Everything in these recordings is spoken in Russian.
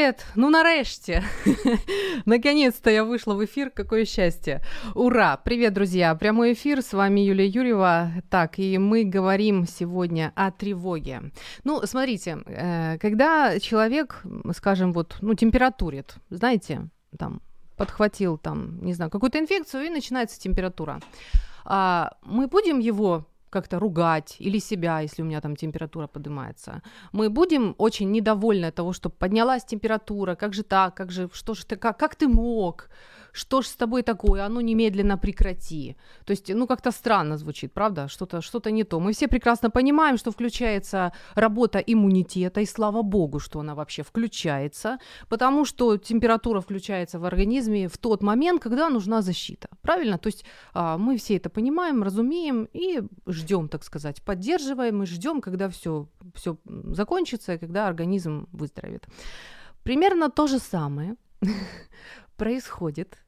Привет! Ну, нарешті! Наконец-то я вышла в эфир, какое счастье! Ура! Привет, друзья! Прямой эфир, с вами Юлия Юрьева. Так, и мы говорим сегодня о тревоге. Ну, смотрите, э, когда человек, скажем, вот, ну, температурит, знаете, там, подхватил, там, не знаю, какую-то инфекцию, и начинается температура, а мы будем его как-то ругать или себя, если у меня там температура поднимается. Мы будем очень недовольны того, что поднялась температура, как же так, как же, что же ты, как, как ты мог, что ж с тобой такое, а ну немедленно прекрати. То есть, ну как-то странно звучит, правда? Что-то что не то. Мы все прекрасно понимаем, что включается работа иммунитета, и слава богу, что она вообще включается, потому что температура включается в организме в тот момент, когда нужна защита. Правильно? То есть а, мы все это понимаем, разумеем и ждем, так сказать, поддерживаем и ждем, когда все, все закончится, когда организм выздоровеет. Примерно то же самое происходит,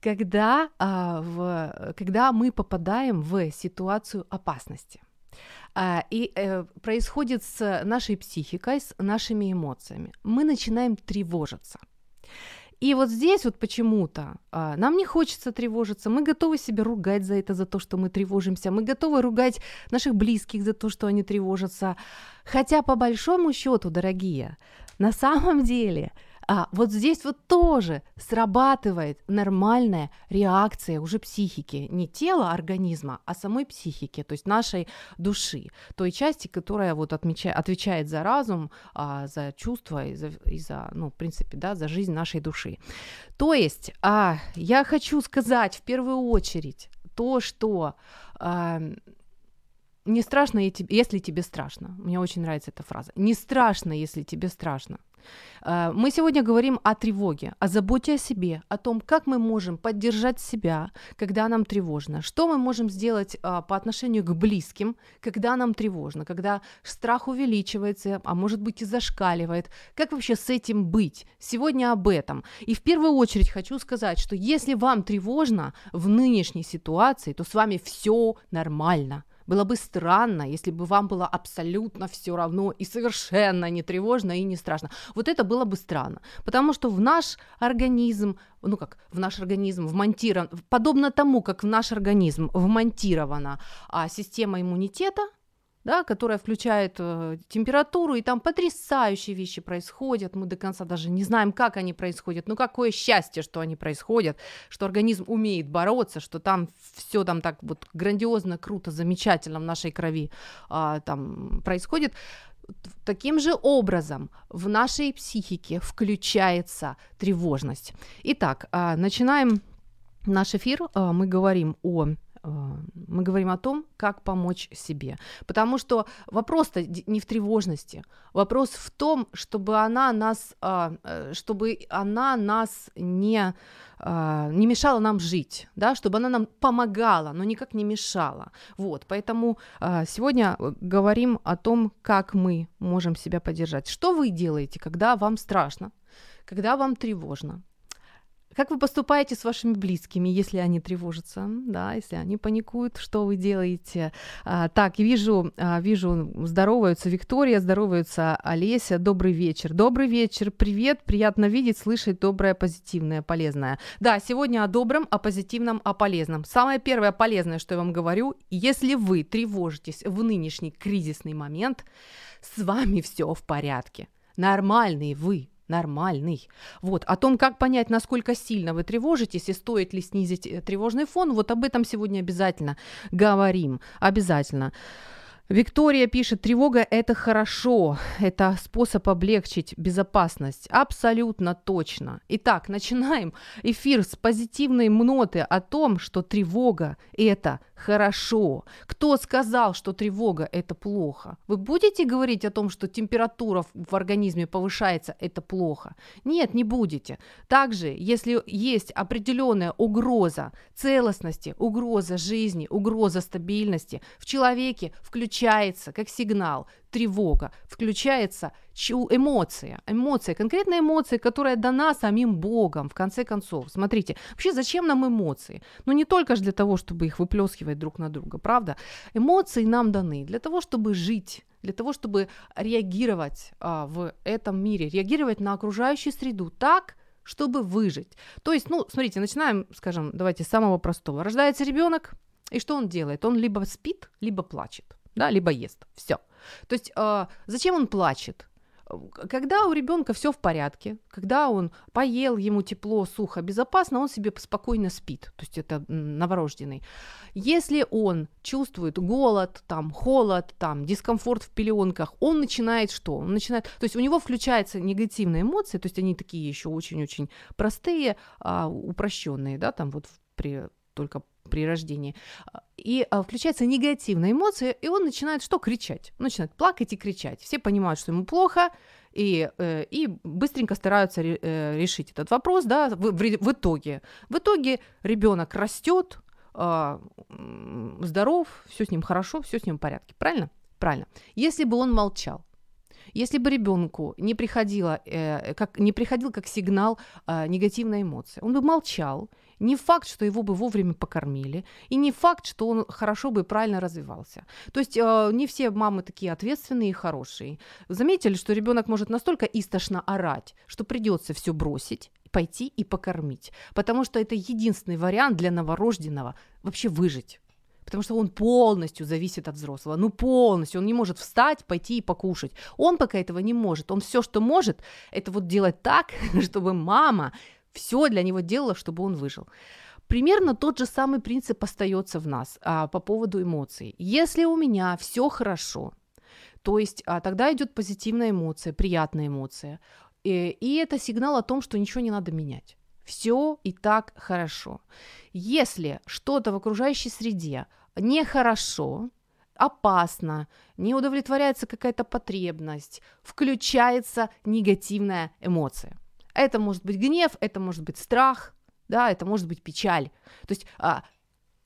когда, а, в, когда мы попадаем в ситуацию опасности. А, и э, происходит с нашей психикой, с нашими эмоциями. Мы начинаем тревожиться. И вот здесь вот почему-то а, нам не хочется тревожиться, мы готовы себя ругать за это, за то, что мы тревожимся, мы готовы ругать наших близких за то, что они тревожатся. Хотя по большому счету, дорогие, на самом деле а вот здесь вот тоже срабатывает нормальная реакция уже психики, не тела организма, а самой психики, то есть нашей души, той части, которая вот отмечает, отвечает за разум, а, за чувства и за, и за, ну, в принципе, да, за жизнь нашей души. То есть а, я хочу сказать в первую очередь то, что а, не страшно, если тебе страшно. Мне очень нравится эта фраза. Не страшно, если тебе страшно. Э, мы сегодня говорим о тревоге, о заботе о себе, о том, как мы можем поддержать себя, когда нам тревожно, что мы можем сделать а, по отношению к близким, когда нам тревожно, когда страх увеличивается, а может быть и зашкаливает, как вообще с этим быть. Сегодня об этом. И в первую очередь хочу сказать, что если вам тревожно в нынешней ситуации, то с вами все нормально. Было бы странно, если бы вам было абсолютно все равно и совершенно не тревожно и не страшно. Вот это было бы странно, потому что в наш организм, ну как, в наш организм вмонтирован, подобно тому, как в наш организм вмонтирована а, система иммунитета, да, которая включает э, температуру, и там потрясающие вещи происходят. Мы до конца даже не знаем, как они происходят. Ну, какое счастье, что они происходят, что организм умеет бороться, что там все там так вот грандиозно, круто, замечательно в нашей крови э, там происходит. Таким же образом в нашей психике включается тревожность. Итак, э, начинаем наш эфир. Э, мы говорим о мы говорим о том, как помочь себе. Потому что вопрос-то не в тревожности, вопрос в том, чтобы она нас, а, э, чтобы она нас не, а, не мешала нам жить, да, чтобы она нам помогала, но никак не мешала. Вот, поэтому сегодня говорим о том, как мы можем себя поддержать. Что вы делаете, когда вам страшно, когда вам тревожно, как вы поступаете с вашими близкими, если они тревожатся, да, если они паникуют, что вы делаете? А, так, вижу, а, вижу, здороваются Виктория, здороваются Олеся, добрый вечер. Добрый вечер, привет, приятно видеть, слышать доброе, позитивное, полезное. Да, сегодня о добром, о позитивном, о полезном. Самое первое полезное, что я вам говорю, если вы тревожитесь в нынешний кризисный момент, с вами все в порядке. Нормальный вы, нормальный. Вот, о том, как понять, насколько сильно вы тревожитесь и стоит ли снизить э, тревожный фон, вот об этом сегодня обязательно говорим, обязательно. Виктория пишет, тревога – это хорошо, это способ облегчить безопасность. Абсолютно точно. Итак, начинаем эфир с позитивной ноты о том, что тревога – это хорошо. Кто сказал, что тревога – это плохо? Вы будете говорить о том, что температура в организме повышается – это плохо? Нет, не будете. Также, если есть определенная угроза целостности, угроза жизни, угроза стабильности, в человеке включается как сигнал тревога, включается эмоция, эмоция, конкретная эмоция, которая дана самим Богом, в конце концов. Смотрите, вообще зачем нам эмоции? Ну не только же для того, чтобы их выплескивать друг на друга, правда? Эмоции нам даны для того, чтобы жить, для того, чтобы реагировать а, в этом мире, реагировать на окружающую среду так, чтобы выжить. То есть, ну, смотрите, начинаем, скажем, давайте с самого простого. Рождается ребенок, и что он делает? Он либо спит, либо плачет, да, либо ест. Все. То есть, э, зачем он плачет? Когда у ребенка все в порядке, когда он поел, ему тепло, сухо, безопасно, он себе спокойно спит, то есть это новорожденный. Если он чувствует голод, там, холод, там, дискомфорт в пеленках, он начинает что? Он начинает, то есть у него включаются негативные эмоции, то есть они такие еще очень-очень простые, а, упрощенные, да, там вот при только при рождении. И а, включается негативная эмоция, и он начинает что? Кричать. Начинает плакать и кричать. Все понимают, что ему плохо, и, э, и быстренько стараются э, решить этот вопрос, да, в, в, итоге. В итоге ребенок растет, э, здоров, все с ним хорошо, все с ним в порядке. Правильно? Правильно. Если бы он молчал, если бы ребенку не приходило, э, как, не приходил как сигнал э, негативная эмоция, он бы молчал, не факт, что его бы вовремя покормили, и не факт, что он хорошо бы и правильно развивался. То есть э, не все мамы такие ответственные и хорошие. Заметили, что ребенок может настолько истошно орать, что придется все бросить, пойти и покормить. Потому что это единственный вариант для новорожденного вообще выжить. Потому что он полностью зависит от взрослого. Ну, полностью. Он не может встать, пойти и покушать. Он пока этого не может. Он все, что может, это вот делать так, чтобы мама все для него делала, чтобы он выжил. Примерно тот же самый принцип остается в нас а, по поводу эмоций. Если у меня все хорошо, то есть а, тогда идет позитивная эмоция, приятная эмоция, и, и это сигнал о том, что ничего не надо менять. Все и так хорошо. Если что-то в окружающей среде нехорошо, опасно, не удовлетворяется какая-то потребность, включается негативная эмоция. Это может быть гнев, это может быть страх, да, это может быть печаль. То есть а,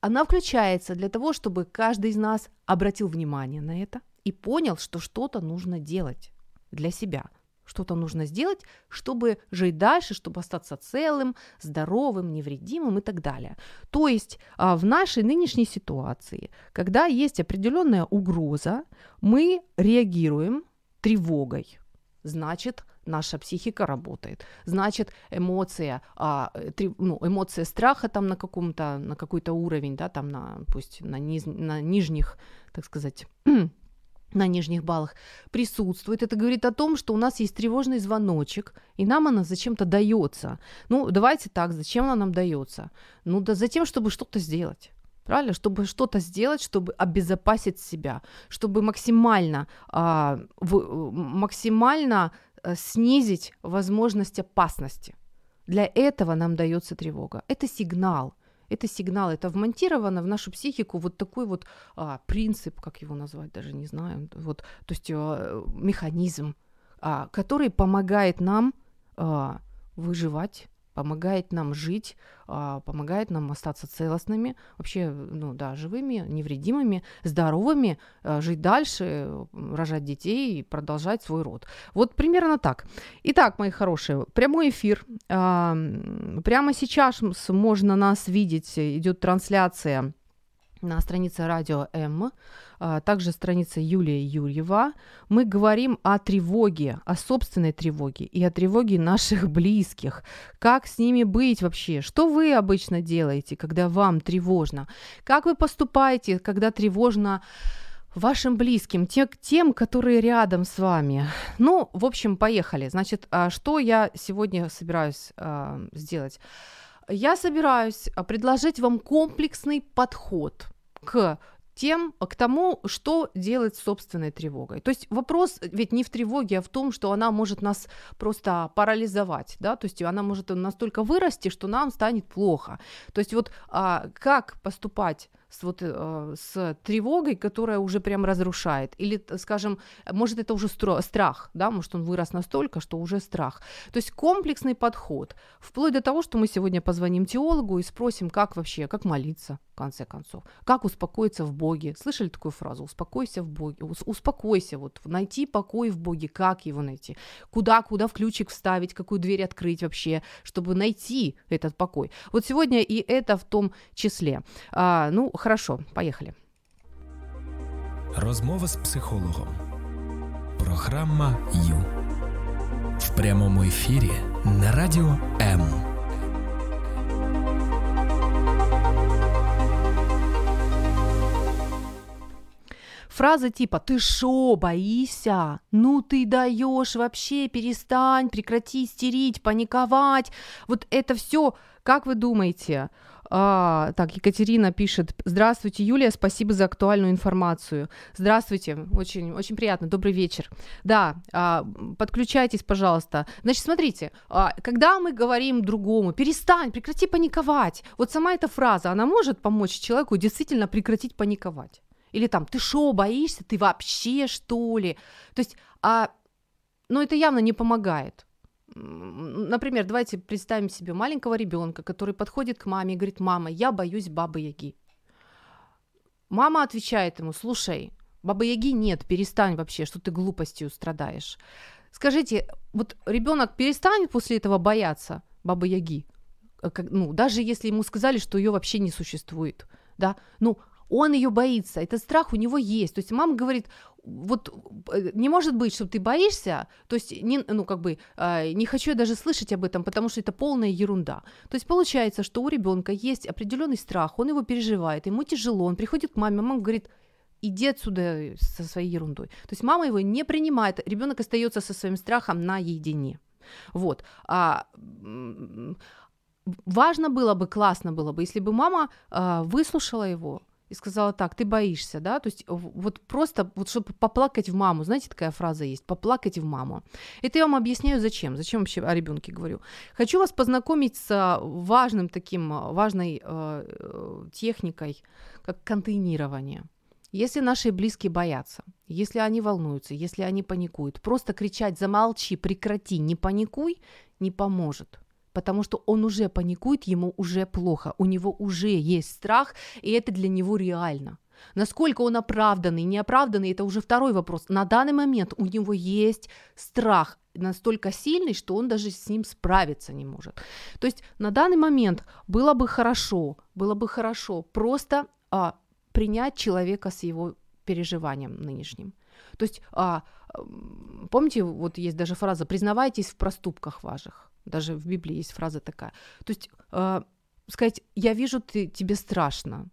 она включается для того, чтобы каждый из нас обратил внимание на это и понял, что что-то нужно делать для себя. Что-то нужно сделать, чтобы жить дальше, чтобы остаться целым, здоровым, невредимым и так далее. То есть а, в нашей нынешней ситуации, когда есть определенная угроза, мы реагируем тревогой. Значит, наша психика работает. Значит, эмоция, а, три, ну, эмоция страха там на каком-то, на какой-то уровень, да, там на, пусть на, низ, на нижних, так сказать, на нижних баллах присутствует. Это говорит о том, что у нас есть тревожный звоночек, и нам она зачем-то дается. Ну, давайте так, зачем она нам дается? Ну, да затем, чтобы что-то сделать. Правильно? Чтобы что-то сделать, чтобы обезопасить себя, чтобы максимально, а, в, максимально снизить возможность опасности. Для этого нам дается тревога. Это сигнал. Это сигнал, это вмонтировано в нашу психику вот такой вот а, принцип, как его назвать, даже не знаю, вот, то есть а, механизм, а, который помогает нам а, выживать помогает нам жить, а, помогает нам остаться целостными, вообще, ну да, живыми, невредимыми, здоровыми, а, жить дальше, рожать детей и продолжать свой род. Вот примерно так. Итак, мои хорошие, прямой эфир. А, прямо сейчас можно нас видеть, идет трансляция на странице Радио М, а, также страница Юлия Юрьева. Мы говорим о тревоге, о собственной тревоге и о тревоге наших близких. Как с ними быть вообще? Что вы обычно делаете, когда вам тревожно? Как вы поступаете, когда тревожно вашим близким, те, тем, которые рядом с вами. Ну, в общем, поехали. Значит, а что я сегодня собираюсь э, сделать? Я собираюсь предложить вам комплексный подход к тем, к тому, что делать с собственной тревогой. То есть вопрос ведь не в тревоге, а в том, что она может нас просто парализовать, да, то есть она может настолько вырасти, что нам станет плохо. То есть вот а, как поступать с, вот, э, с тревогой, которая уже прям разрушает. Или, скажем, может, это уже страх, да, может, он вырос настолько, что уже страх. То есть комплексный подход, вплоть до того, что мы сегодня позвоним теологу и спросим, как вообще, как молиться, в конце концов, как успокоиться в Боге. Слышали такую фразу? Успокойся в Боге, успокойся, вот, найти покой в Боге, как его найти? Куда, куда в ключик вставить, какую дверь открыть вообще, чтобы найти этот покой. Вот сегодня и это в том числе. А, ну, хорошо, поехали. Розмова з психологом. Програма Ю. В прямому ефірі на радіо М. Фраза типа «ты шо, боишься? Ну ты даешь вообще, перестань, прекрати истерить, паниковать». Вот это все, как вы думаете, а, так, Екатерина пишет. Здравствуйте, Юлия, спасибо за актуальную информацию. Здравствуйте, очень, очень приятно, добрый вечер. Да, а, подключайтесь, пожалуйста. Значит, смотрите, а, когда мы говорим другому, перестань, прекрати паниковать, вот сама эта фраза, она может помочь человеку действительно прекратить паниковать. Или там, ты что, боишься, ты вообще что ли? То есть, а, ну это явно не помогает например, давайте представим себе маленького ребенка, который подходит к маме и говорит, мама, я боюсь бабы Яги. Мама отвечает ему, слушай, бабы Яги нет, перестань вообще, что ты глупостью страдаешь. Скажите, вот ребенок перестанет после этого бояться бабы Яги? Э, ну, даже если ему сказали, что ее вообще не существует, да, ну, он ее боится, этот страх у него есть. То есть мама говорит, вот э, не может быть, что ты боишься, то есть, не, ну, как бы, э, не хочу я даже слышать об этом, потому что это полная ерунда. То есть получается, что у ребенка есть определенный страх, он его переживает, ему тяжело, он приходит к маме, мама говорит, иди отсюда со своей ерундой. То есть мама его не принимает, ребенок остается со своим страхом наедине. Вот. А, важно было бы, классно было бы, если бы мама а, выслушала его, и сказала так, ты боишься, да, то есть вот просто, вот чтобы поплакать в маму, знаете, такая фраза есть, поплакать в маму. Это я вам объясняю зачем, зачем вообще о ребенке говорю. Хочу вас познакомить с важным таким, важной э, техникой, как контейнирование. Если наши близкие боятся, если они волнуются, если они паникуют, просто кричать «замолчи, прекрати, не паникуй» не поможет потому что он уже паникует, ему уже плохо, у него уже есть страх, и это для него реально. Насколько он оправданный, неоправданный, это уже второй вопрос. На данный момент у него есть страх настолько сильный, что он даже с ним справиться не может. То есть на данный момент было бы хорошо, было бы хорошо просто а, принять человека с его переживанием нынешним. То есть, а, помните, вот есть даже фраза «признавайтесь в проступках ваших». Даже в Библии есть фраза такая. То есть э, сказать, я вижу, ты, тебе страшно.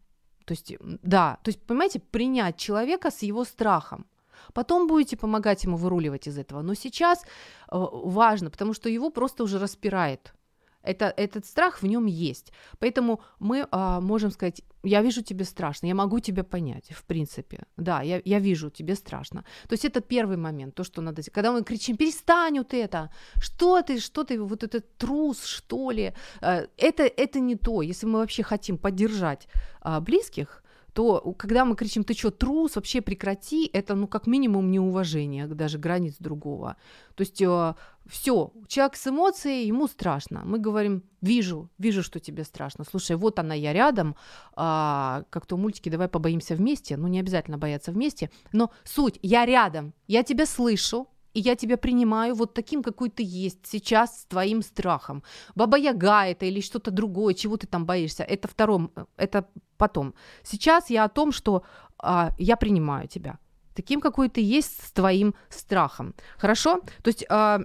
То есть, да, то есть, понимаете, принять человека с его страхом. Потом будете помогать ему выруливать из этого. Но сейчас э, важно, потому что его просто уже распирает. Это, этот страх в нем есть. Поэтому мы а, можем сказать, я вижу тебе страшно, я могу тебя понять, в принципе. Да, я, я вижу, тебе страшно. То есть это первый момент, то, что надо... Когда мы кричим, перестань вот это, что ты, что ты, вот этот трус, что ли. Э, это, это не то. Если мы вообще хотим поддержать а, близких, то когда мы кричим «ты что, трус, вообще прекрати», это ну как минимум неуважение даже границ другого. То есть э, все, человек с эмоцией, ему страшно. Мы говорим «вижу, вижу, что тебе страшно, слушай, вот она, я рядом», а, как то мультики «давай побоимся вместе», ну не обязательно бояться вместе, но суть «я рядом, я тебя слышу, и я тебя принимаю вот таким, какой ты есть сейчас с твоим страхом. Баба Яга это или что-то другое, чего ты там боишься, это втором, это потом. Сейчас я о том, что а, я принимаю тебя таким, какой ты есть с твоим страхом. Хорошо? То есть а,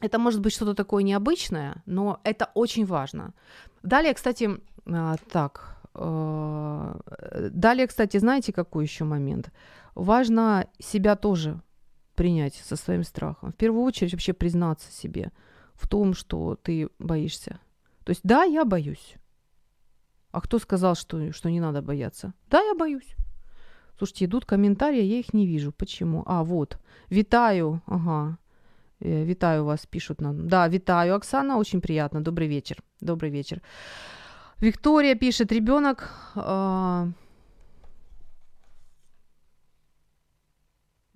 это может быть что-то такое необычное, но это очень важно. Далее, кстати, а, так, а, далее, кстати, знаете, какой еще момент? Важно себя тоже принять со своим страхом. В первую очередь вообще признаться себе в том, что ты боишься. То есть, да, я боюсь. А кто сказал, что, что не надо бояться? Да, я боюсь. Слушайте, идут комментарии, я их не вижу. Почему? А, вот. Витаю. Ага. Э, витаю вас, пишут нам. Да, витаю, Оксана, очень приятно. Добрый вечер. Добрый вечер. Виктория пишет, ребенок... Э,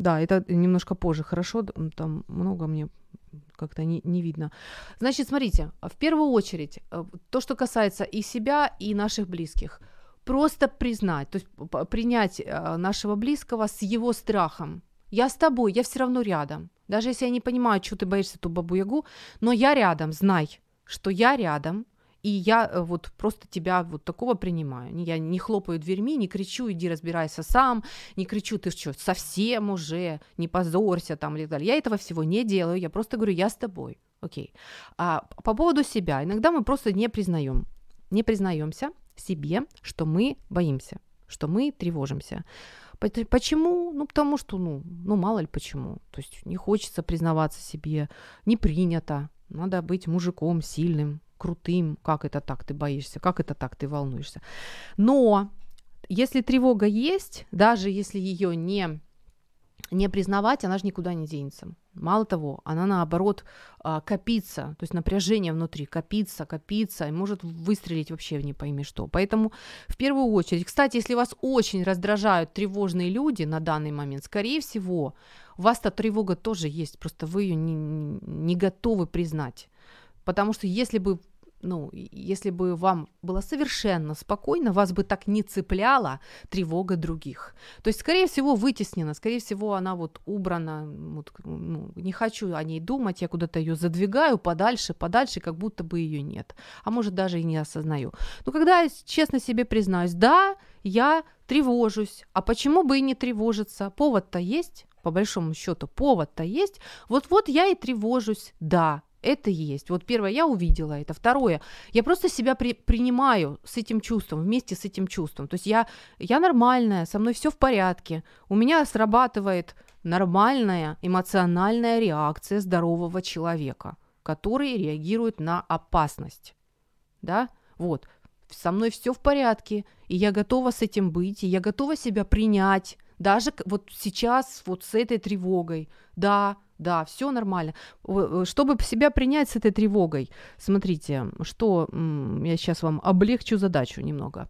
Да, это немножко позже, хорошо, там много мне как-то не, не видно. Значит, смотрите, в первую очередь, э, то, что касается и себя, и наших близких, просто признать, то есть принять э, нашего близкого с его страхом. Я с тобой, я все равно рядом. Даже если я не понимаю, что ты боишься ту бабу-ягу, но я рядом, знай, что я рядом, и я э, вот просто тебя вот такого принимаю. Я не хлопаю дверьми, не кричу, иди разбирайся сам, не кричу, ты что, совсем уже, не позорься там и так далее. Я этого всего не делаю, я просто говорю, я с тобой. Окей. А по поводу себя, иногда мы просто не признаем, не признаемся себе, что мы боимся, что мы тревожимся. Почему? Ну, потому что, ну, ну, мало ли почему. То есть не хочется признаваться себе, не принято. Надо быть мужиком сильным, крутым, как это так ты боишься, как это так ты волнуешься. Но если тревога есть, даже если ее не, не признавать, она же никуда не денется. Мало того, она наоборот а, копится, то есть напряжение внутри копится, копится и может выстрелить вообще не пойми что. Поэтому в первую очередь, кстати, если вас очень раздражают тревожные люди на данный момент, скорее всего, у вас-то тревога тоже есть, просто вы ее не, не готовы признать. Потому что если бы ну, если бы вам было совершенно спокойно, вас бы так не цепляла тревога других. То есть, скорее всего, вытеснена, скорее всего, она вот убрана, вот, ну, не хочу о ней думать, я куда-то ее задвигаю подальше, подальше, как будто бы ее нет. А может, даже и не осознаю. Но когда я честно себе признаюсь, да, я тревожусь, а почему бы и не тревожиться? Повод-то есть, по большому счету, повод-то есть. Вот-вот я и тревожусь, да, это есть. Вот первое, я увидела это. Второе, я просто себя при, принимаю с этим чувством, вместе с этим чувством. То есть я, я нормальная, со мной все в порядке. У меня срабатывает нормальная эмоциональная реакция здорового человека, который реагирует на опасность. Да? Вот. Со мной все в порядке, и я готова с этим быть, и я готова себя принять, даже вот сейчас вот с этой тревогой. Да, да, все нормально. Э, чтобы себя принять с этой тревогой, смотрите, что я сейчас вам облегчу задачу немного.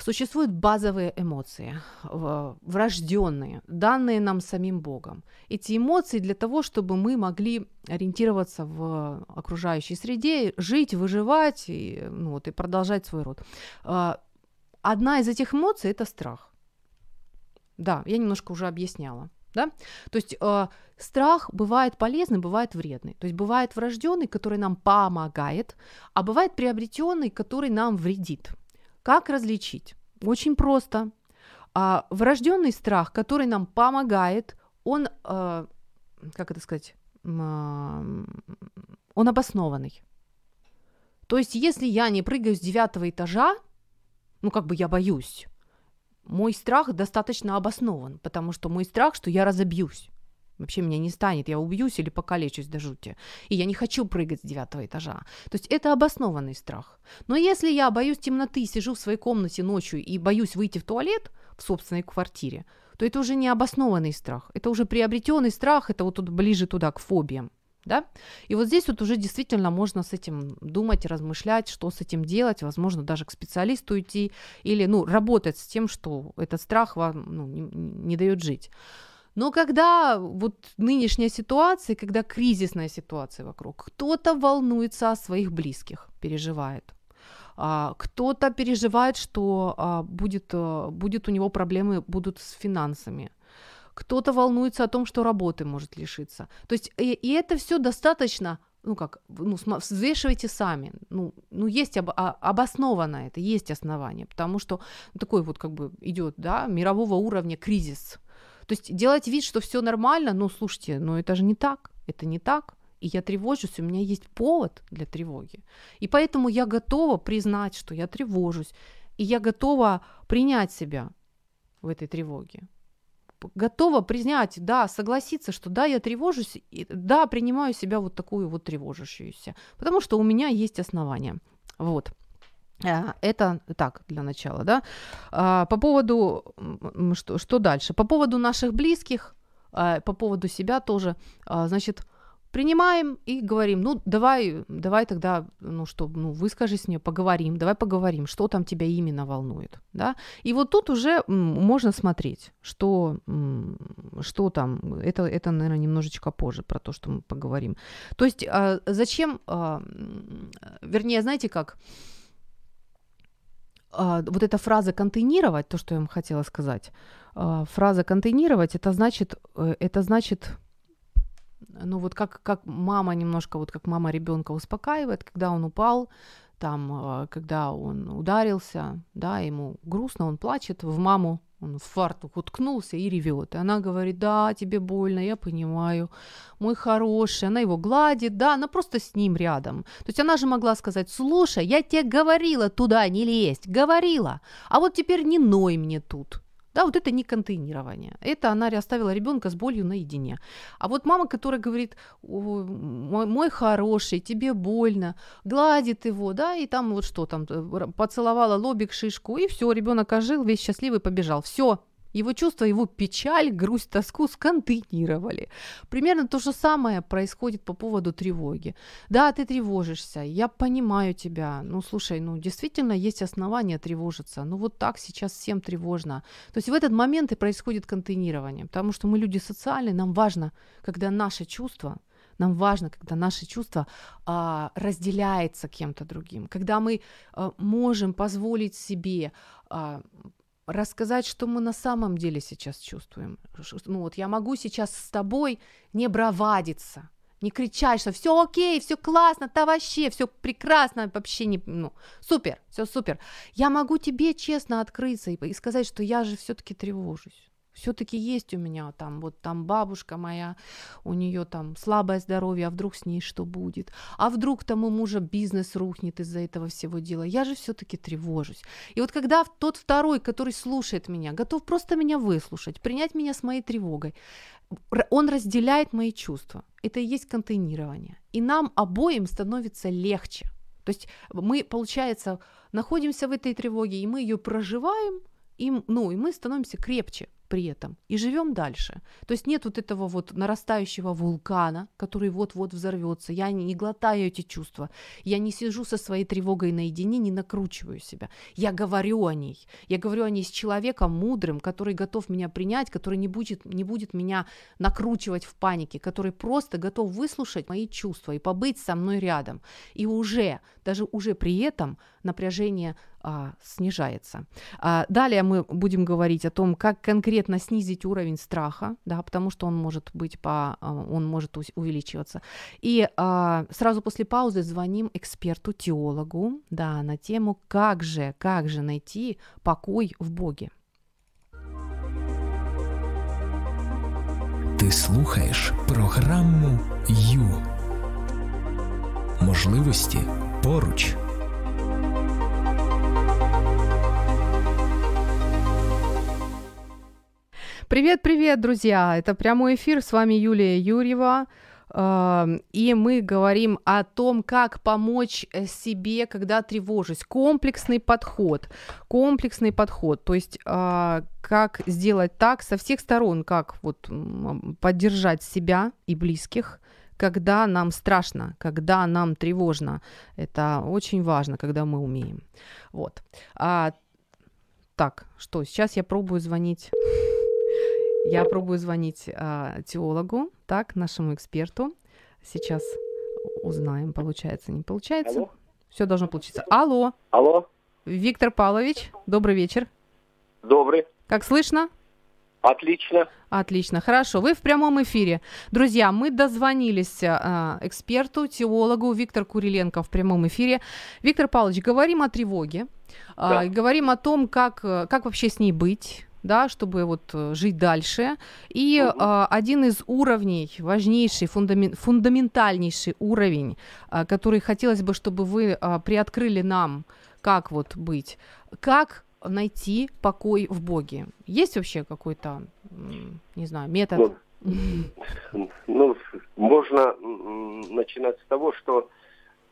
Существуют базовые эмоции, врожденные, данные нам самим Богом. Эти эмоции для того, чтобы мы могли ориентироваться в окружающей среде, жить, выживать и, ну, вот, и продолжать свой род. А, одна из этих эмоций – это страх. Да, я немножко уже объясняла. Да? То есть э, страх бывает полезный, бывает вредный. То есть бывает врожденный, который нам помогает, а бывает приобретенный, который нам вредит. Как различить? Очень просто. А, врожденный страх, который нам помогает, он, э, как это сказать, э, он обоснованный. То есть, если я не прыгаю с девятого этажа, ну как бы я боюсь, мой страх достаточно обоснован, потому что мой страх, что я разобьюсь. Вообще меня не станет, я убьюсь или покалечусь до жути. И я не хочу прыгать с девятого этажа. То есть это обоснованный страх. Но если я боюсь темноты, сижу в своей комнате ночью и боюсь выйти в туалет в собственной квартире, то это уже не обоснованный страх. Это уже приобретенный страх, это вот тут ближе туда, к фобиям да? И вот здесь вот уже действительно можно с этим думать, размышлять, что с этим делать, возможно, даже к специалисту идти или, ну, работать с тем, что этот страх вам ну, не, не дает жить. Но когда вот нынешняя ситуация, когда кризисная ситуация вокруг, кто-то волнуется о своих близких, переживает, а, кто-то переживает, что а, будет, а, будет у него проблемы будут с финансами, кто-то волнуется о том, что работы может лишиться. То есть и, и это все достаточно ну как, ну, взвешивайте сами. Ну, ну есть об, а, обоснованно это, есть основания, потому что такой вот как бы идет, да, мирового уровня кризис. То есть делать вид, что все нормально, ну, слушайте, ну это же не так, это не так. И я тревожусь, у меня есть повод для тревоги. И поэтому я готова признать, что я тревожусь. И я готова принять себя в этой тревоге готова признать, да, согласиться, что да, я тревожусь, и, да, принимаю себя вот такую вот тревожащуюся, потому что у меня есть основания. Вот. Э, это так, для начала, да. А, по поводу, что, что дальше? По поводу наших близких, а, по поводу себя тоже, а, значит, принимаем и говорим, ну, давай, давай тогда, ну, что, ну, выскажись мне, поговорим, давай поговорим, что там тебя именно волнует, да. И вот тут уже можно смотреть, что, что там, это, это, наверное, немножечко позже про то, что мы поговорим. То есть а, зачем, а, вернее, знаете как, а, вот эта фраза контейнировать, то, что я вам хотела сказать, фраза контейнировать, это значит, э, это значит, ну вот как, как мама немножко, вот как мама ребенка успокаивает, когда он упал, там, а, когда он ударился, да, ему грустно, он плачет, в маму он в фартук уткнулся и ревет. И она говорит, да, тебе больно, я понимаю, мой хороший. Она его гладит, да, она просто с ним рядом. То есть она же могла сказать, слушай, я тебе говорила туда не лезть, говорила, а вот теперь не ной мне тут. Да, вот это не контейнирование. Это она оставила ребенка с болью наедине. А вот мама, которая говорит, мой, мой хороший, тебе больно, гладит его, да, и там вот что там, э, поцеловала лобик, шишку, и все, ребенок ожил, весь счастливый побежал. Все, его чувства, его печаль, грусть, тоску сконтейнировали. Примерно то же самое происходит по поводу тревоги. Да, ты тревожишься, я понимаю тебя. Ну, слушай, ну, действительно есть основания тревожиться. Ну, вот так сейчас всем тревожно. То есть в этот момент и происходит контейнирование, потому что мы люди социальные, нам важно, когда наши чувства нам важно, когда наши чувства а, разделяются кем-то другим, когда мы а, можем позволить себе а, рассказать, что мы на самом деле сейчас чувствуем. Ну вот я могу сейчас с тобой не бравадиться, не кричать, что все окей, все классно, да вообще, все прекрасно, вообще не, ну, супер, все супер. Я могу тебе честно открыться и, и сказать, что я же все-таки тревожусь все-таки есть у меня там, вот там бабушка моя, у нее там слабое здоровье, а вдруг с ней что будет? А вдруг там у мужа бизнес рухнет из-за этого всего дела? Я же все-таки тревожусь. И вот когда тот второй, который слушает меня, готов просто меня выслушать, принять меня с моей тревогой, он разделяет мои чувства. Это и есть контейнирование. И нам обоим становится легче. То есть мы, получается, находимся в этой тревоге, и мы ее проживаем, и, ну, и мы становимся крепче при этом и живем дальше. То есть нет вот этого вот нарастающего вулкана, который вот-вот взорвется. Я не, глотаю эти чувства. Я не сижу со своей тревогой наедине, не накручиваю себя. Я говорю о ней. Я говорю о ней с человеком мудрым, который готов меня принять, который не будет, не будет меня накручивать в панике, который просто готов выслушать мои чувства и побыть со мной рядом. И уже, даже уже при этом напряжение а, снижается. А, далее мы будем говорить о том, как конкретно снизить уровень страха, да, потому что он может быть по, а, он может увеличиваться. И а, сразу после паузы звоним эксперту, теологу, да, на тему, как же, как же найти покой в Боге. Ти слухаєш програму Ю. Можливості поруч. Привет-привет, друзья! Это прямой эфир, с вами Юлия Юрьева. И мы говорим о том, как помочь э, себе, когда тревожусь. Комплексный подход. Комплексный подход. То есть а, как сделать так со всех сторон, как вот поддержать себя и близких, когда нам страшно, когда нам тревожно. Это очень важно, когда мы умеем. Вот. А, так, что, сейчас я пробую звонить я пробую звонить а, теологу, так, нашему эксперту. Сейчас узнаем, получается, не получается. Алло? Все должно получиться. Алло. Алло. Виктор Павлович, добрый вечер. Добрый. Как слышно? Отлично. Отлично, хорошо. Вы в прямом эфире. Друзья, мы дозвонились э, эксперту, теологу Виктор Куриленко в прямом эфире. Виктор Павлович, говорим о тревоге, да. э, говорим о том, как, как вообще с ней быть, да, чтобы вот э, жить дальше. И угу. э, один из уровней, важнейший, фундамен, фундаментальнейший уровень, э, который хотелось бы, чтобы вы э, приоткрыли нам, как вот быть, как найти покой в Боге. Есть вообще какой-то, не знаю, метод? Ну, ну можно начинать с того, что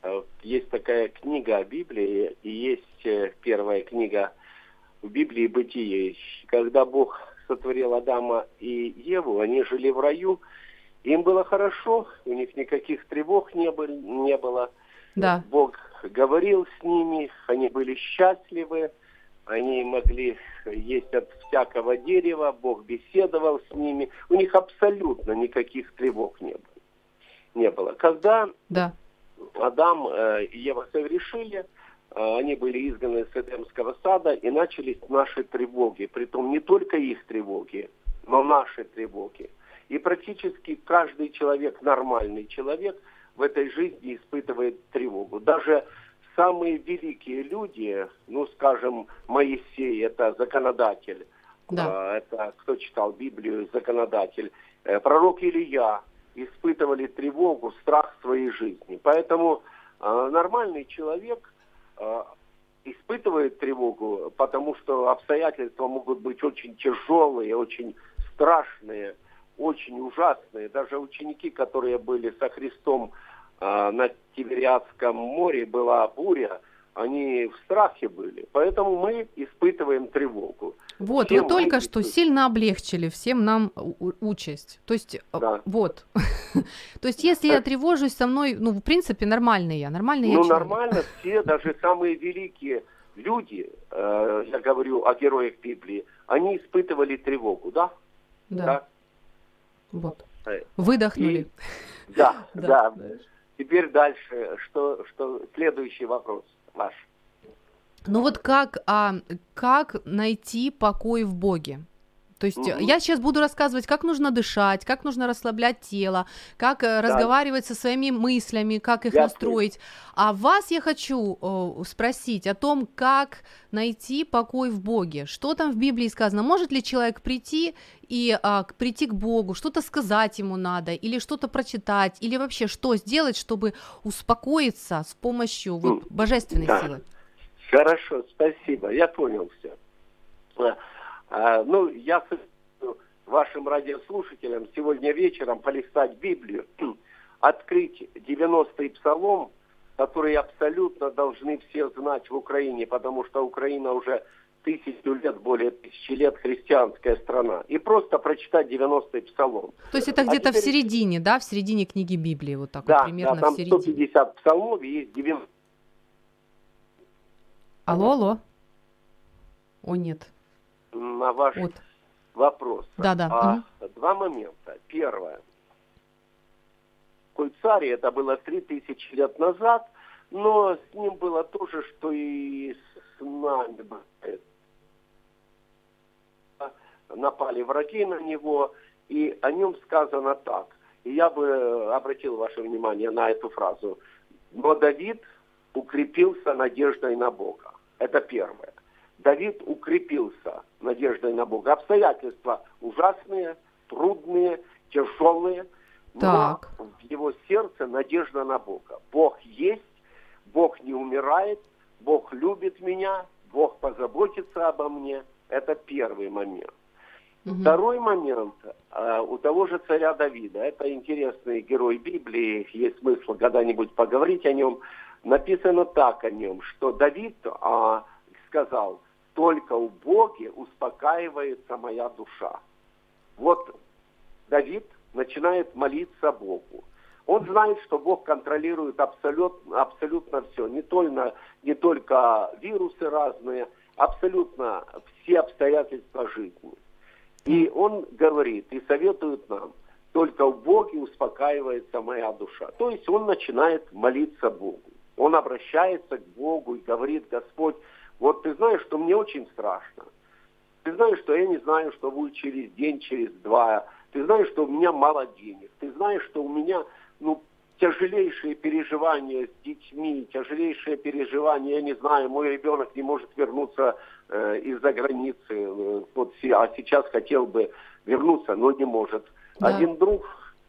э, есть такая книга о Библии, и есть э, первая книга в Библии бытие. Когда Бог сотворил Адама и Еву, они жили в раю, Им было хорошо, у них никаких тревог не, было, не было. Да. Бог говорил с ними, они были счастливы, они могли есть от всякого дерева, Бог беседовал с ними. У них абсолютно никаких тревог не было. Не было. Когда да. Адам э, и Ева согрешили, э, они были изгнаны с Эдемского сада, и начались наши тревоги. Притом не только их тревоги, но наши тревоги. И практически каждый человек, нормальный человек, в этой жизни испытывает тревогу. Даже самые великие люди, ну, скажем, Моисей, это законодатель, да. Э, это кто читал Библию, законодатель, пророк Илья, испытывали тревогу, страх своей жизни. Поэтому э, нормальный человек э, испытывает тревогу, потому что обстоятельства могут быть очень тяжелые, очень страшные, очень ужасные. Даже ученики, которые были со Христом э, на Тивериадском море, была буря, они в страхе были. Поэтому мы испытываем тревогу. Вот, всем вы только что сильно облегчили всем нам участь. То есть, э, да. вот. То есть, если я тревожусь со мной, ну, в принципе, нормальный я, нормальный я Ну, нормально, все, даже самые великие люди, э, я говорю о героях Библии, они испытывали тревогу, да? Да. Вот. Э, Выдохнули. Да, да. Теперь дальше, что, что следующий вопрос ваш. Ну вот как, а, как найти покой в Боге? То есть угу. я сейчас буду рассказывать, как нужно дышать, как нужно расслаблять тело, как э, да. разговаривать со своими мыслями, как их я настроить. А вас я хочу о, спросить о том, как найти покой в Боге. Что там в Библии сказано? Может ли человек прийти и а, прийти к Богу, что-то сказать ему надо, или что-то прочитать, или вообще что сделать, чтобы успокоиться с помощью вот, божественной да. силы? Хорошо, спасибо, я понял все. А, а, ну, я вашим радиослушателям сегодня вечером полистать Библию, открыть 90-й псалом, который абсолютно должны все знать в Украине, потому что Украина уже тысячу лет, более тысячи лет христианская страна. И просто прочитать 90-й псалом. То есть это а где-то теперь... в середине, да, в середине книги Библии, вот так да, вот, примерно да, там в середине. 150 псалмов есть 90 Алло, алло. О, нет. На ваш вот. вопрос. Да, да. А, угу. Два момента. Первое. Кульцарий, это было три тысячи лет назад, но с ним было то же, что и с нами бывает. Напали враги на него, и о нем сказано так. И я бы обратил ваше внимание на эту фразу. Но Давид укрепился надеждой на Бога. Это первое. Давид укрепился надеждой на Бога. Обстоятельства ужасные, трудные, тяжелые, так. но в его сердце надежда на Бога. Бог есть, Бог не умирает, Бог любит меня, Бог позаботится обо мне. Это первый момент. Угу. Второй момент э, у того же царя Давида. Это интересный герой Библии. Есть смысл когда-нибудь поговорить о нем написано так о нем, что Давид а, сказал, только у Боге успокаивается моя душа. Вот Давид начинает молиться Богу. Он знает, что Бог контролирует абсолютно, абсолютно все, не только, не только вирусы разные, абсолютно все обстоятельства жизни. И он говорит и советует нам, только в Боге успокаивается моя душа. То есть он начинает молиться Богу. Он обращается к Богу и говорит, Господь, вот ты знаешь, что мне очень страшно. Ты знаешь, что я не знаю, что будет через день, через два. Ты знаешь, что у меня мало денег. Ты знаешь, что у меня ну, тяжелейшие переживания с детьми, тяжелейшие переживания, я не знаю, мой ребенок не может вернуться э, из-за границы. Э, вот, а сейчас хотел бы вернуться, но не может. Да. Один друг,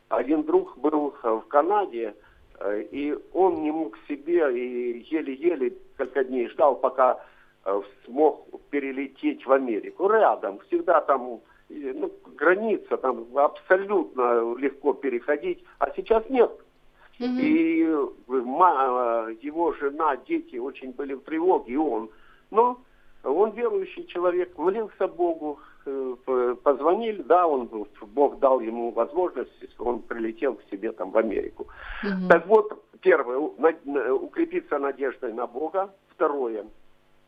один друг был в Канаде, Э, и он не мог себе и еле-еле несколько дней ждал, пока смог перелететь в Америку. Рядом, всегда там ну, граница, там абсолютно легко переходить, а сейчас нет. Mm-hmm. И его жена, дети очень были в тревоге, и он. Но он верующий человек, молился Богу, э, позвонили, да, он, Бог дал ему возможность, он прилетел к себе там в Америку. Угу. Так вот, первое, укрепиться надеждой на Бога. Второе,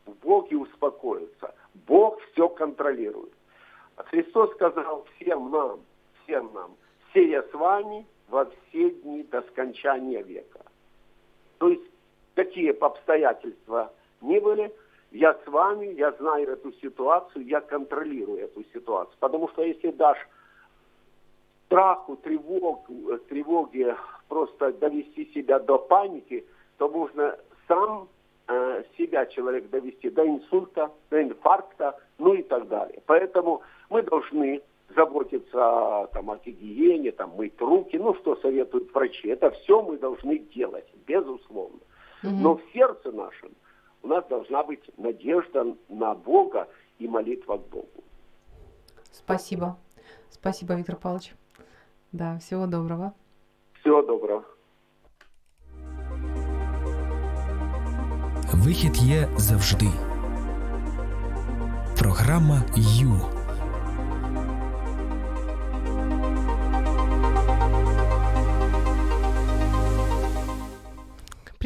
в Боге успокоиться. Бог все контролирует. Христос сказал всем нам, всем нам, все я с вами во все дни до скончания века. То есть, какие бы обстоятельства ни были, я с вами, я знаю эту ситуацию, я контролирую эту ситуацию. Потому что если дашь страху, тревог, тревоге просто довести себя до паники, то можно сам э, себя человек довести до инсульта, до инфаркта, ну и так далее. Поэтому мы должны заботиться там, о гигиене, там, мыть руки, ну, что советуют врачи. Это все мы должны делать, безусловно. Но в сердце нашем у нас должна быть надежда на Бога и молитва к Богу. Спасибо. Спасибо, Виктор Павлович. Да, всего доброго. Всего доброго. Вихід є завжди. Програма Ю.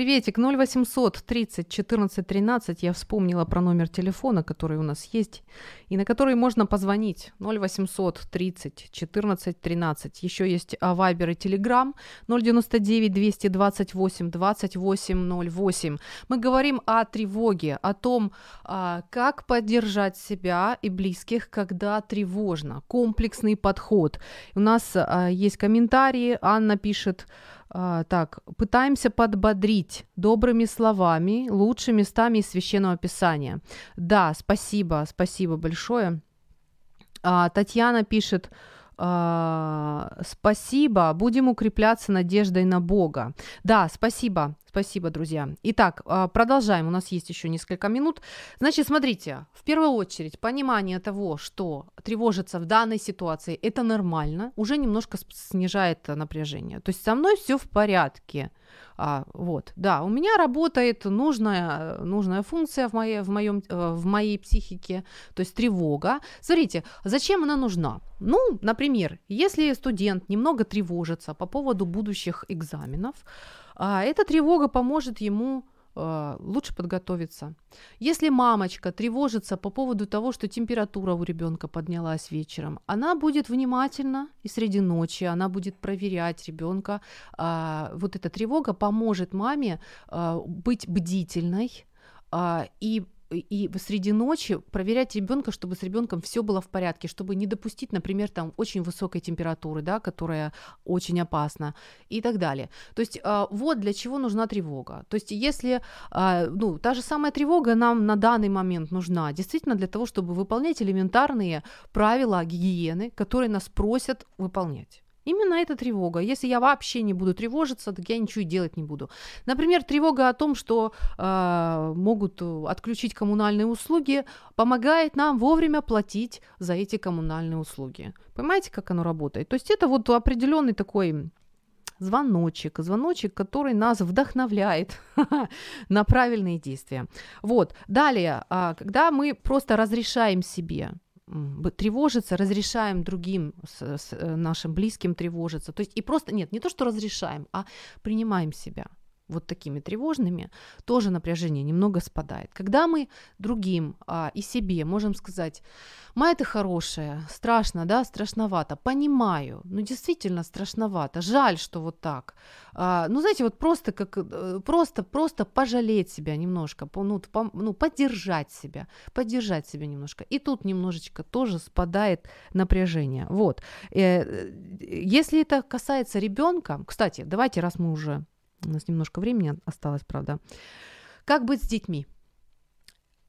Приветик, 0800 30 14 13. Я вспомнила про номер телефона, который у нас есть, и на который можно позвонить. 0800 30 14 13. Еще есть Вайбер и Телеграм 099 228 28 08. Мы говорим о тревоге, о том, а, как поддержать себя и близких, когда тревожно. Комплексный подход. У нас а, есть комментарии. Анна пишет, а, так, пытаемся подбодрить добрыми словами, лучшими местами из священного писания. Да, спасибо, спасибо большое. А, Татьяна пишет, а, спасибо, будем укрепляться надеждой на Бога. Да, спасибо, спасибо, друзья. Итак, а, продолжаем, у нас есть еще несколько минут. Значит, смотрите, в первую очередь, понимание того, что тревожиться в данной ситуации, это нормально, уже немножко снижает напряжение. То есть со мной все в порядке. А, вот, да, у меня работает нужная, нужная функция в моей, в, моем, э, в моей психике, то есть тревога. Смотрите, зачем она нужна? Ну, например, если студент немного тревожится по поводу будущих экзаменов, а, эта тревога поможет ему Э, лучше подготовиться. Если мамочка тревожится по поводу того, что температура у ребенка поднялась вечером, она будет внимательна и среди ночи она будет проверять ребенка. А, вот эта тревога поможет маме а, быть бдительной а, и и среди ночи проверять ребенка, чтобы с ребенком все было в порядке, чтобы не допустить, например, там очень высокой температуры, да, которая очень опасна и так далее. То есть э, вот для чего нужна тревога. То есть если, э, ну, та же самая тревога нам на данный момент нужна, действительно для того, чтобы выполнять элементарные правила гигиены, которые нас просят выполнять. Именно эта тревога. Если я вообще не буду тревожиться, так я ничего и делать не буду. Например, тревога о том, что э, могут отключить коммунальные услуги, помогает нам вовремя платить за эти коммунальные услуги. Понимаете, как оно работает? То есть это вот определенный такой звоночек, звоночек, который нас вдохновляет на правильные действия. Вот. Далее, а, когда мы просто разрешаем себе тревожиться, разрешаем другим, с, с э, нашим близким тревожиться. То есть и просто, нет, не то, что разрешаем, а принимаем себя вот такими тревожными, тоже напряжение немного спадает. Когда мы другим а, и себе можем сказать, Май ты хорошая, страшно, да, страшновато, понимаю, ну действительно страшновато, жаль, что вот так. А, ну знаете, вот просто как, э, просто, просто пожалеть себя немножко, ну, по, ну поддержать себя, поддержать себя немножко. И тут немножечко тоже спадает напряжение. Вот. Э, если это касается ребенка, кстати, давайте, раз мы уже у нас немножко времени осталось, правда. Как быть с детьми?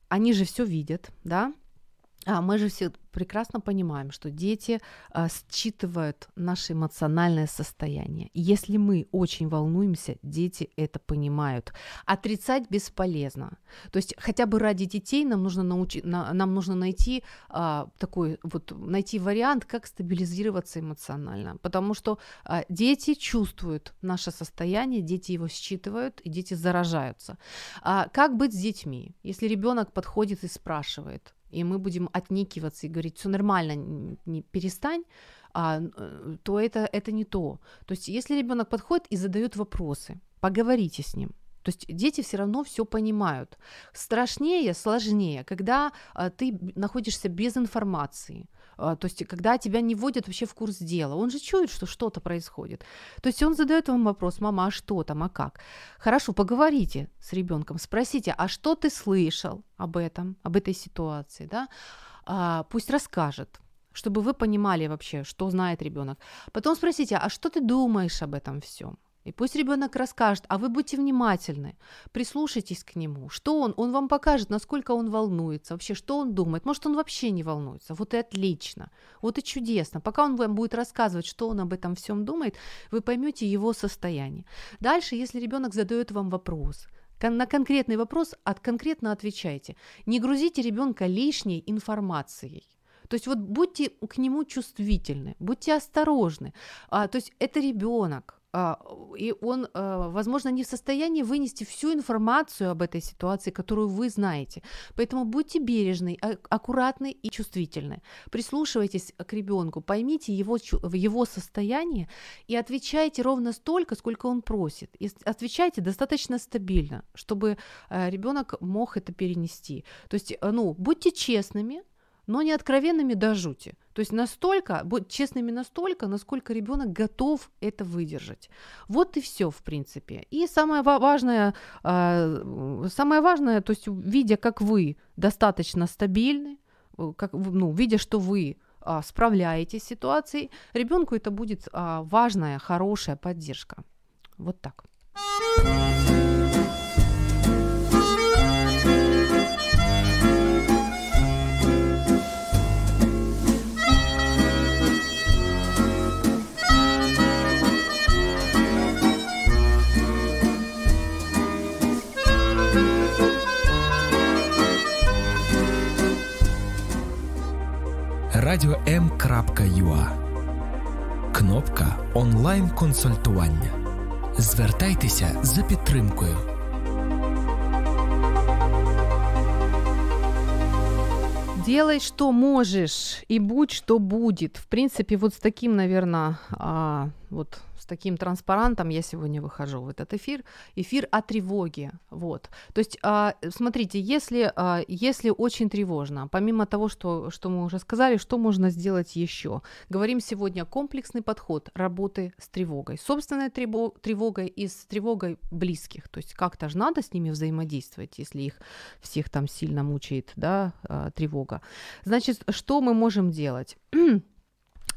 Они же все видят, да? А мы же все прекрасно понимаем, что дети а, считывают наше эмоциональное состояние. если мы очень волнуемся, дети это понимают. Отрицать бесполезно. То есть хотя бы ради детей нам нужно, научи, на, нам нужно найти а, такой вот найти вариант, как стабилизироваться эмоционально, потому что а, дети чувствуют наше состояние, дети его считывают и дети заражаются. А, как быть с детьми, если ребенок подходит и спрашивает? И мы будем отникиваться и говорить, все нормально, не перестань, а, э, то это, это не то. То есть если ребенок подходит и задает вопросы, поговорите с ним, то есть дети все равно все понимают. Страшнее, сложнее, когда а, ты находишься без информации. А, то есть, когда тебя не вводят вообще в курс дела, он же чует, что что-то происходит. То есть он задает вам вопрос, мама, а что там, а как? Хорошо, поговорите с ребенком, спросите, а что ты слышал об этом, об этой ситуации, да? А, пусть расскажет чтобы вы понимали вообще, что знает ребенок. Потом спросите, а что ты думаешь об этом всем? И пусть ребенок расскажет, а вы будьте внимательны, прислушайтесь к нему. Что он? Он вам покажет, насколько он волнуется, вообще, что он думает. Может, он вообще не волнуется. Вот и отлично. Вот и чудесно. Пока он вам будет рассказывать, что он об этом всем думает, вы поймете его состояние. Дальше, если ребенок задает вам вопрос, на конкретный вопрос от конкретно отвечайте. Не грузите ребенка лишней информацией. То есть вот будьте к нему чувствительны, будьте осторожны. А, то есть это ребенок, и он, а, возможно, не в состоянии вынести всю информацию об этой ситуации, которую вы знаете. Поэтому будьте бережны, а, аккуратны и чувствительны. Прислушивайтесь к ребенку, поймите его, его состояние и отвечайте ровно столько, сколько он просит. И отвечайте достаточно стабильно, чтобы ребенок мог это перенести. То есть, ну, будьте честными, но не откровенными до жути. То есть настолько, будь честными настолько, насколько ребенок готов это выдержать. Вот и все, в принципе. И самое важное, э, самое важное, то есть видя, как вы достаточно стабильны, э, как, ну, видя, что вы а, справляетесь с ситуацией, ребенку это будет а, важная, хорошая поддержка. Вот так. radio.m.ua Кнопка онлайн-консультування. Звертайтеся за підтримкою. Делай, что можешь, и будь, что будет. В принципе, вот с таким, наверное, а, вот с таким транспарантом я сегодня выхожу в этот эфир. Эфир о тревоге. Вот. То есть, а, смотрите, если, а, если очень тревожно, помимо того, что, что мы уже сказали, что можно сделать еще? Говорим сегодня комплексный подход работы с тревогой. Собственной тревогой и с тревогой близких. То есть как-то же надо с ними взаимодействовать, если их всех там сильно мучает да, а, тревога. Значит, что мы можем делать?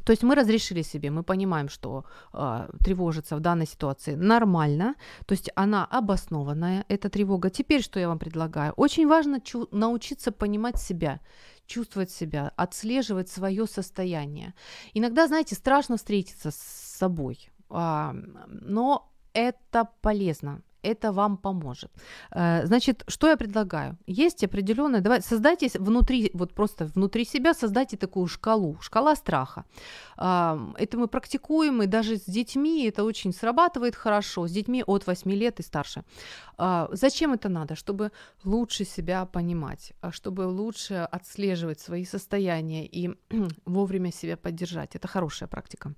То есть мы разрешили себе, мы понимаем, что э, тревожиться в данной ситуации нормально, то есть она обоснованная, эта тревога. Теперь что я вам предлагаю? Очень важно чу- научиться понимать себя, чувствовать себя, отслеживать свое состояние. Иногда, знаете, страшно встретиться с собой, но это полезно это вам поможет. Э, значит, что я предлагаю? Есть определенная, давайте создайте внутри, вот просто внутри себя создайте такую шкалу, шкала страха. Это мы практикуем, и даже с детьми это очень срабатывает хорошо, с детьми от 8 лет и старше. А, зачем это надо? Чтобы лучше себя понимать, а чтобы лучше отслеживать свои состояния и вовремя себя поддержать. Это хорошая практика.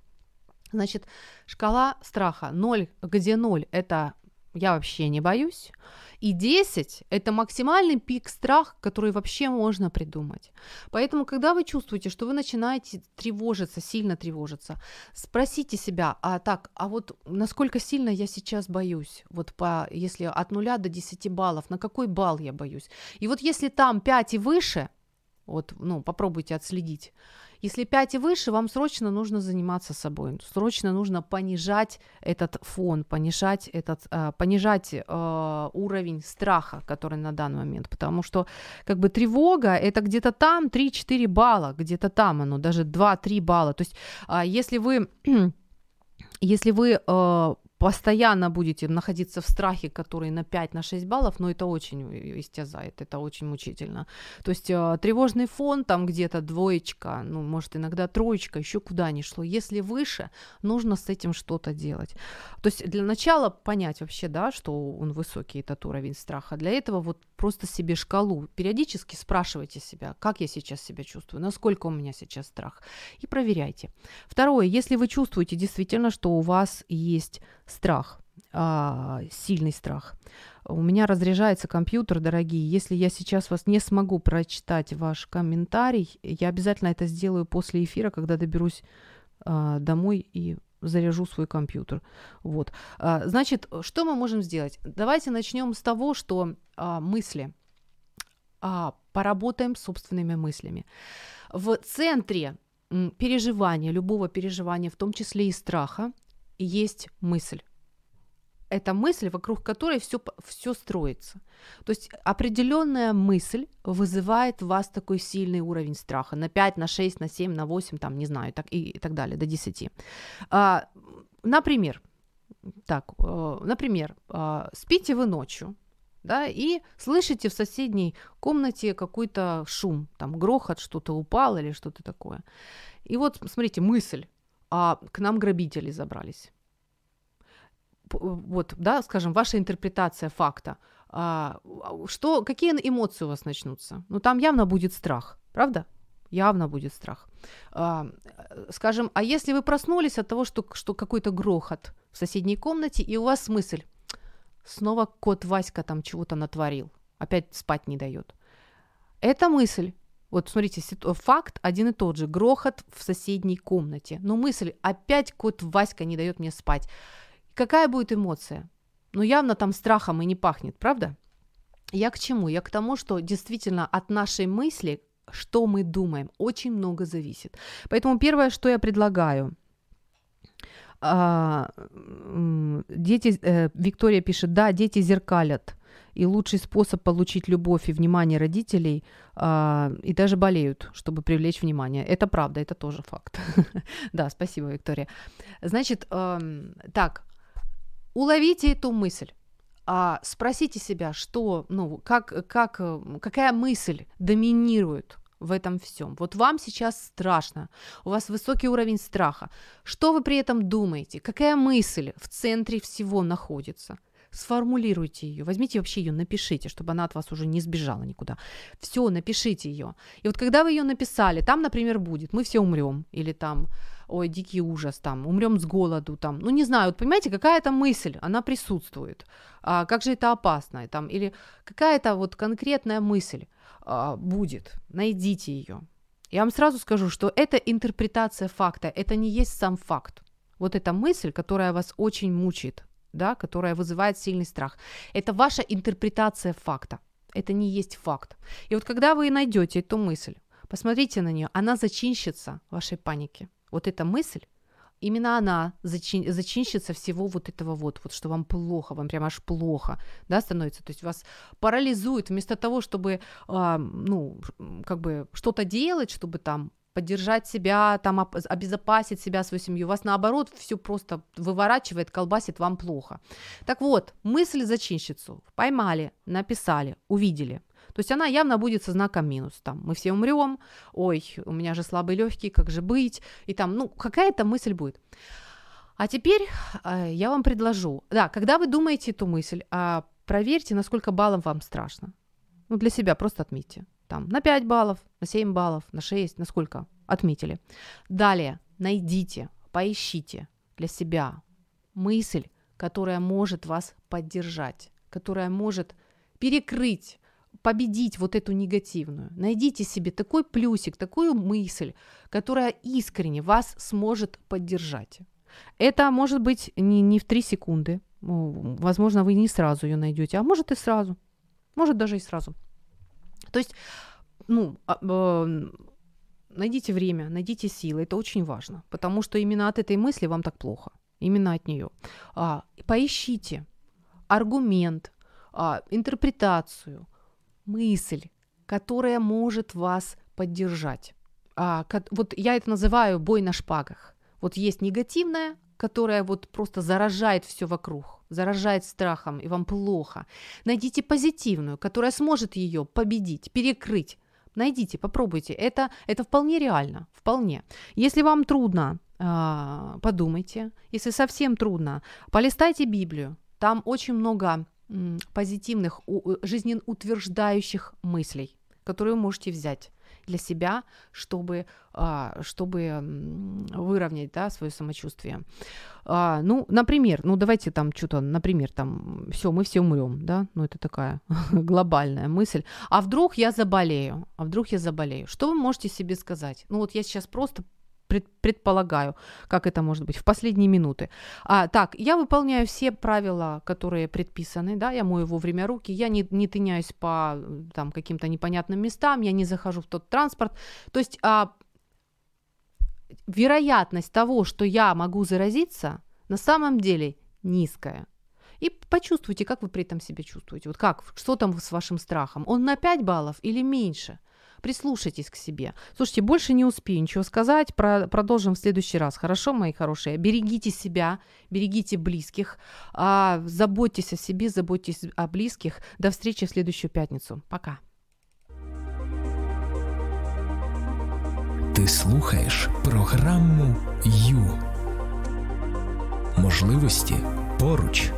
Значит, шкала страха 0, где 0 это я вообще не боюсь. И 10 – это максимальный пик страха, который вообще можно придумать. Поэтому, когда вы чувствуете, что вы начинаете тревожиться, сильно тревожиться, спросите себя, а так, а вот насколько сильно я сейчас боюсь? Вот по, если от 0 до 10 баллов, на какой балл я боюсь? И вот если там 5 и выше, вот, ну, попробуйте отследить, если 5 и выше, вам срочно нужно заниматься собой, срочно нужно понижать этот фон, понижать, этот, э, понижать э, уровень страха, который на данный момент, потому что как бы тревога это где-то там 3-4 балла, где-то там оно, даже 2-3 балла. То есть э, если вы, если вы э, постоянно будете находиться в страхе, который на 5, на 6 баллов, но это очень истязает, это очень мучительно. То есть э, тревожный фон там где-то двоечка, ну, может, иногда троечка, еще куда ни шло. Если выше, нужно с этим что-то делать. То есть для начала понять вообще, да, что он высокий, этот уровень страха. Для этого вот просто себе шкалу. Периодически спрашивайте себя, как я сейчас себя чувствую, насколько у меня сейчас страх. И проверяйте. Второе, если вы чувствуете действительно, что у вас есть страх, а, сильный страх. У меня разряжается компьютер, дорогие. Если я сейчас вас не смогу прочитать ваш комментарий, я обязательно это сделаю после эфира, когда доберусь а, домой и заряжу свой компьютер. Вот. А, значит, что мы можем сделать? Давайте начнем с того, что а, мысли. А, поработаем с собственными мыслями. В центре переживания, любого переживания, в том числе и страха, есть мысль. Это мысль, вокруг которой все, все строится. То есть определенная мысль вызывает в вас такой сильный уровень страха на 5, на 6, на 7, на 8, там, не знаю, так, и, и так далее, до 10. А, например, так, э, например, э, спите вы ночью, да, и слышите в соседней комнате какой-то шум, там грохот, что-то упало или что-то такое. И вот, смотрите, мысль, а к нам грабители забрались. Вот, да, скажем, ваша интерпретация факта. А, что, какие эмоции у вас начнутся? Ну, там явно будет страх, правда? Явно будет страх. А, скажем, а если вы проснулись от того, что, что какой-то грохот в соседней комнате, и у вас мысль, снова кот Васька там чего-то натворил, опять спать не дает. Это мысль. Вот смотрите, факт один и тот же. Грохот в соседней комнате. Но мысль, опять кот Васька не дает мне спать. Какая будет эмоция? Ну, явно там страхом и не пахнет, правда? Я к чему? Я к тому, что действительно от нашей мысли, что мы думаем, очень много зависит. Поэтому первое, что я предлагаю, а, дети, э, Виктория пишет, да, дети зеркалят и лучший способ получить любовь и внимание родителей а, и даже болеют, чтобы привлечь внимание. Это правда, это тоже факт. да, спасибо, Виктория. Значит, так, уловите эту мысль. А, спросите себя, что, ну, как, как, какая мысль доминирует в этом всем. Вот вам сейчас страшно, у вас высокий уровень страха. Что вы при этом думаете? Какая мысль в центре всего находится? Сформулируйте ее, возьмите вообще ее, напишите, чтобы она от вас уже не сбежала никуда. Все, напишите ее. И вот когда вы ее написали, там, например, будет, мы все умрем, или там, ой, дикий ужас, там, умрем с голоду, там, ну не знаю, вот понимаете, какая-то мысль, она присутствует, а, как же это опасно, там, или какая-то вот конкретная мысль а, будет, найдите ее. Я вам сразу скажу, что это интерпретация факта, это не есть сам факт. Вот эта мысль, которая вас очень мучает, да, которая вызывает сильный страх. Это ваша интерпретация факта. Это не есть факт. И вот когда вы найдете эту мысль, посмотрите на нее, она зачинщица вашей паники. Вот эта мысль, именно она зачин, зачинщица всего вот этого вот, вот, что вам плохо, вам прям аж плохо, да, становится, то есть вас парализует вместо того, чтобы, э, ну, как бы что-то делать, чтобы там поддержать себя, там обезопасить себя, свою семью. Вас наоборот все просто выворачивает, колбасит, вам плохо. Так вот, мысль зачинщицу поймали, написали, увидели. То есть она явно будет со знаком минус. Там мы все умрем, ой, у меня же слабый легкий, как же быть? И там, ну, какая-то мысль будет. А теперь э, я вам предложу, да, когда вы думаете эту мысль, э, проверьте, насколько баллов вам страшно. Ну, для себя просто отметьте там, на 5 баллов, на 7 баллов, на 6, на сколько отметили. Далее, найдите, поищите для себя мысль, которая может вас поддержать, которая может перекрыть, победить вот эту негативную. Найдите себе такой плюсик, такую мысль, которая искренне вас сможет поддержать. Это может быть не, не в 3 секунды. Возможно, вы не сразу ее найдете, а может и сразу. Может даже и сразу. То есть, ну, э, найдите время, найдите силы, это очень важно, потому что именно от этой мысли вам так плохо, именно от нее. А, поищите аргумент, а, интерпретацию, мысль, которая может вас поддержать. А, вот я это называю бой на шпагах. Вот есть негативная, которая вот просто заражает все вокруг, заражает страхом, и вам плохо. Найдите позитивную, которая сможет ее победить, перекрыть. Найдите, попробуйте. Это, это вполне реально, вполне. Если вам трудно, а, подумайте. Если совсем трудно, полистайте Библию. Там очень много позитивных, жизнеутверждающих мыслей, которые вы можете взять для себя, чтобы, а, чтобы выровнять да, свое самочувствие. А, ну, например, ну давайте там что-то, например, там, все, мы все умрем, да, ну это такая глобальная мысль. А вдруг я заболею? А вдруг я заболею? Что вы можете себе сказать? Ну вот я сейчас просто пред, предполагаю, как это может быть, в последние минуты. А, так, я выполняю все правила, которые предписаны, да, я мою вовремя руки, я не, не тыняюсь по там, каким-то непонятным местам, я не захожу в тот транспорт. То есть а, вероятность того, что я могу заразиться, на самом деле низкая. И почувствуйте, как вы при этом себя чувствуете. Вот как, что там с вашим страхом? Он на 5 баллов или меньше? Прислушайтесь к себе. Слушайте, больше не успею ничего сказать. Про, продолжим в следующий раз. Хорошо, мои хорошие? Берегите себя, берегите близких, а, заботьтесь о себе, заботьтесь о близких. До встречи в следующую пятницу. Пока. Ти слухаєш програму Ю. Можливості поруч.